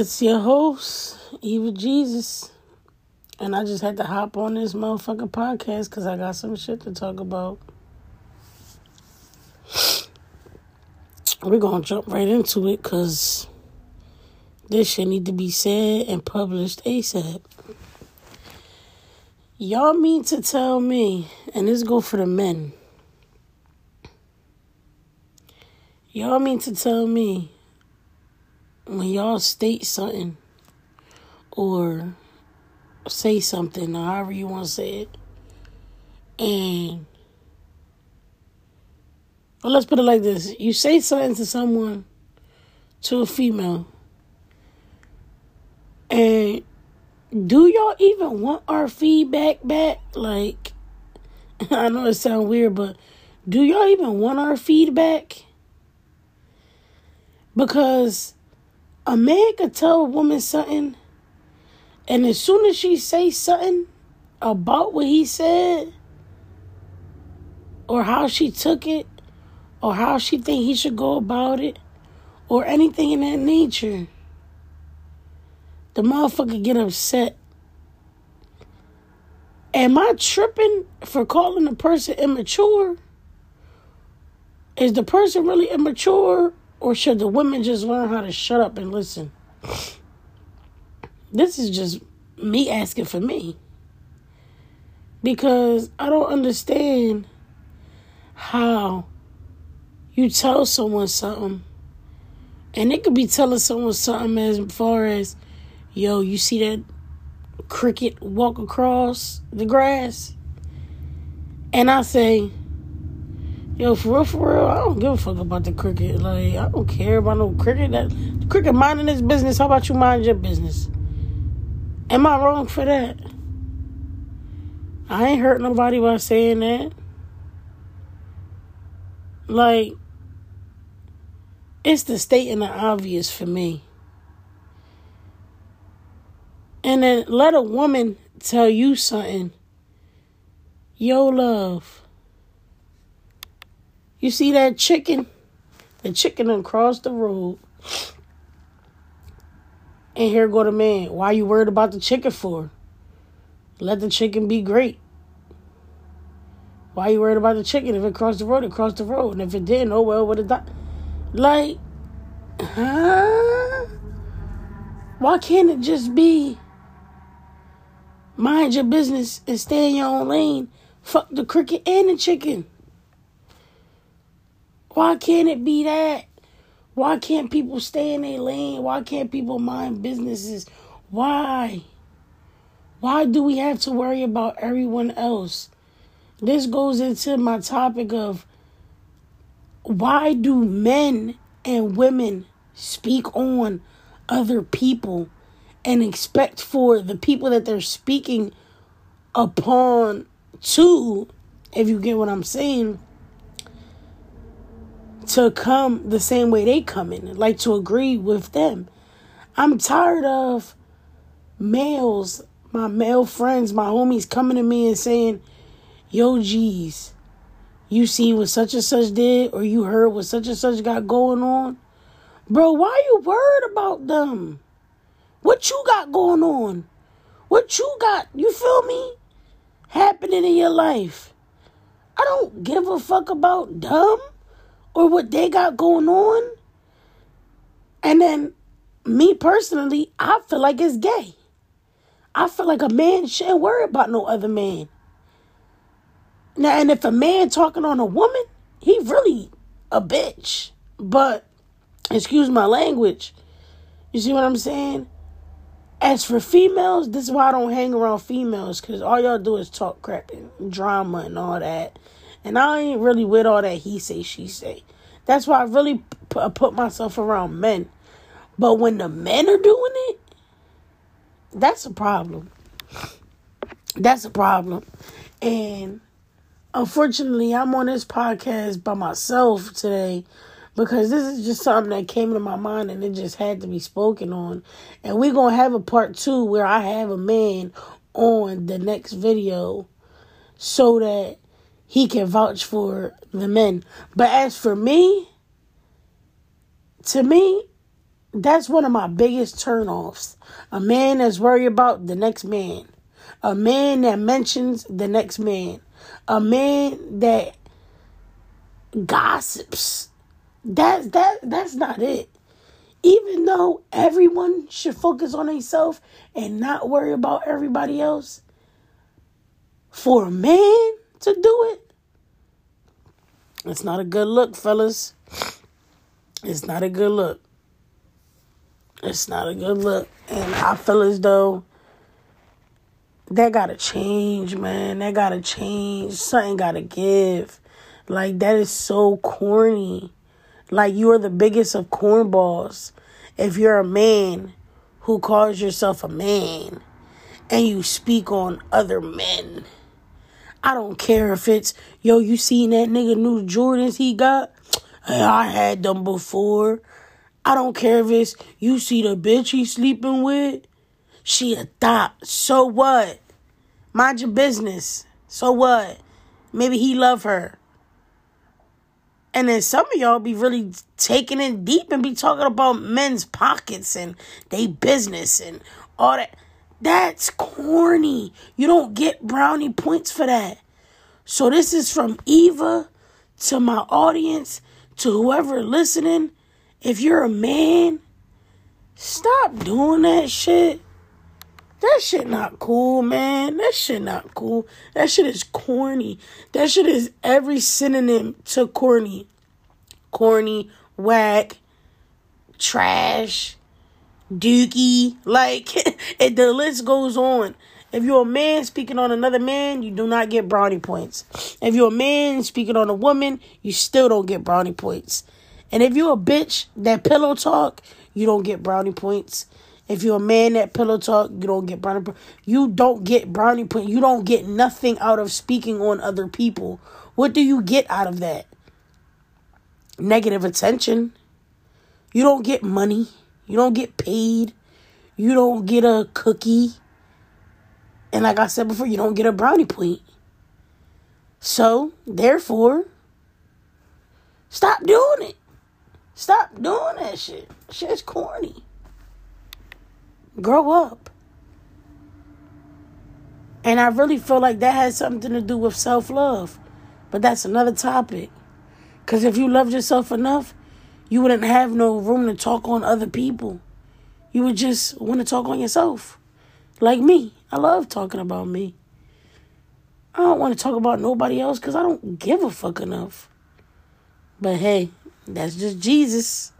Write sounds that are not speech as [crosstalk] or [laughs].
It's your host, Eva Jesus. And I just had to hop on this motherfucking podcast because I got some shit to talk about. We're going to jump right into it because this shit need to be said and published ASAP. Y'all mean to tell me, and this go for the men. Y'all mean to tell me when y'all state something or say something, or however you want to say it, and well, let's put it like this: you say something to someone, to a female, and do y'all even want our feedback back? Like, [laughs] I know it sounds weird, but do y'all even want our feedback? Because a man could tell a woman something, and as soon as she say something about what he said, or how she took it, or how she think he should go about it, or anything in that nature, the motherfucker get upset. Am I tripping for calling a person immature? Is the person really immature or should the women just learn how to shut up and listen? This is just me asking for me. Because I don't understand how you tell someone something and it could be telling someone something as far as, yo, you see that cricket walk across the grass? And I say, Yo, for real, for real, I don't give a fuck about the cricket. Like, I don't care about no cricket. That the cricket minding his business. How about you mind your business? Am I wrong for that? I ain't hurt nobody by saying that. Like, it's the state and the obvious for me. And then let a woman tell you something. Yo, love. You see that chicken? The chicken done crossed the road. And here go the man. Why you worried about the chicken for? Let the chicken be great. Why you worried about the chicken? If it crossed the road, it crossed the road. And if it didn't, oh well, would it die? Like, huh? Why can't it just be mind your business and stay in your own lane? Fuck the cricket and the chicken. Why can't it be that? Why can't people stay in their lane? Why can't people mind businesses? Why? Why do we have to worry about everyone else? This goes into my topic of why do men and women speak on other people and expect for the people that they're speaking upon to, if you get what I'm saying, to come the same way they come in, like to agree with them. I'm tired of males, my male friends, my homies coming to me and saying, Yo, geez, you see what such and such did, or you heard what such and such got going on? Bro, why are you worried about them? What you got going on? What you got, you feel me? Happening in your life. I don't give a fuck about them or what they got going on. And then me personally, I feel like it's gay. I feel like a man shouldn't worry about no other man. Now, and if a man talking on a woman, he really a bitch. But excuse my language. You see what I'm saying? As for females, this is why I don't hang around females because all y'all do is talk crap and drama and all that. And I ain't really with all that he say, she say. That's why I really uh, put myself around men. But when the men are doing it, that's a problem. That's a problem. And unfortunately, I'm on this podcast by myself today because this is just something that came to my mind and it just had to be spoken on. And we're going to have a part two where I have a man on the next video so that he can vouch for the men. But as for me, to me, That's one of my biggest turnoffs. A man that's worried about the next man. A man that mentions the next man. A man that gossips. That that that's not it. Even though everyone should focus on themselves and not worry about everybody else, for a man to do it, it's not a good look, fellas. It's not a good look. It's not a good look. And I feel as though that gotta change, man. That gotta change. Something gotta give. Like, that is so corny. Like, you are the biggest of cornballs. If you're a man who calls yourself a man and you speak on other men. I don't care if it's, yo, you seen that nigga new Jordans he got? I had them before. I don't care if it's, you see the bitch he sleeping with? She a thought. So what? Mind your business. So what? Maybe he love her. And then some of y'all be really taking it deep and be talking about men's pockets and they business and all that. That's corny. You don't get brownie points for that. So this is from Eva to my audience, to whoever listening. If you're a man, stop doing that shit. That shit not cool, man. That shit not cool. That shit is corny. That shit is every synonym to corny. Corny, whack, trash, dookie. Like, [laughs] it, the list goes on. If you're a man speaking on another man, you do not get brownie points. If you're a man speaking on a woman, you still don't get brownie points. And if you're a bitch that pillow talk, you don't get brownie points. If you're a man that pillow talk, you don't get brownie points. You don't get brownie points. You don't get nothing out of speaking on other people. What do you get out of that? Negative attention. You don't get money. You don't get paid. You don't get a cookie. And like I said before, you don't get a brownie point. So, therefore, stop doing it. Stop doing that shit. Shit's corny. Grow up. And I really feel like that has something to do with self love. But that's another topic. Because if you loved yourself enough, you wouldn't have no room to talk on other people. You would just want to talk on yourself. Like me. I love talking about me. I don't want to talk about nobody else because I don't give a fuck enough. But hey, that's just Jesus.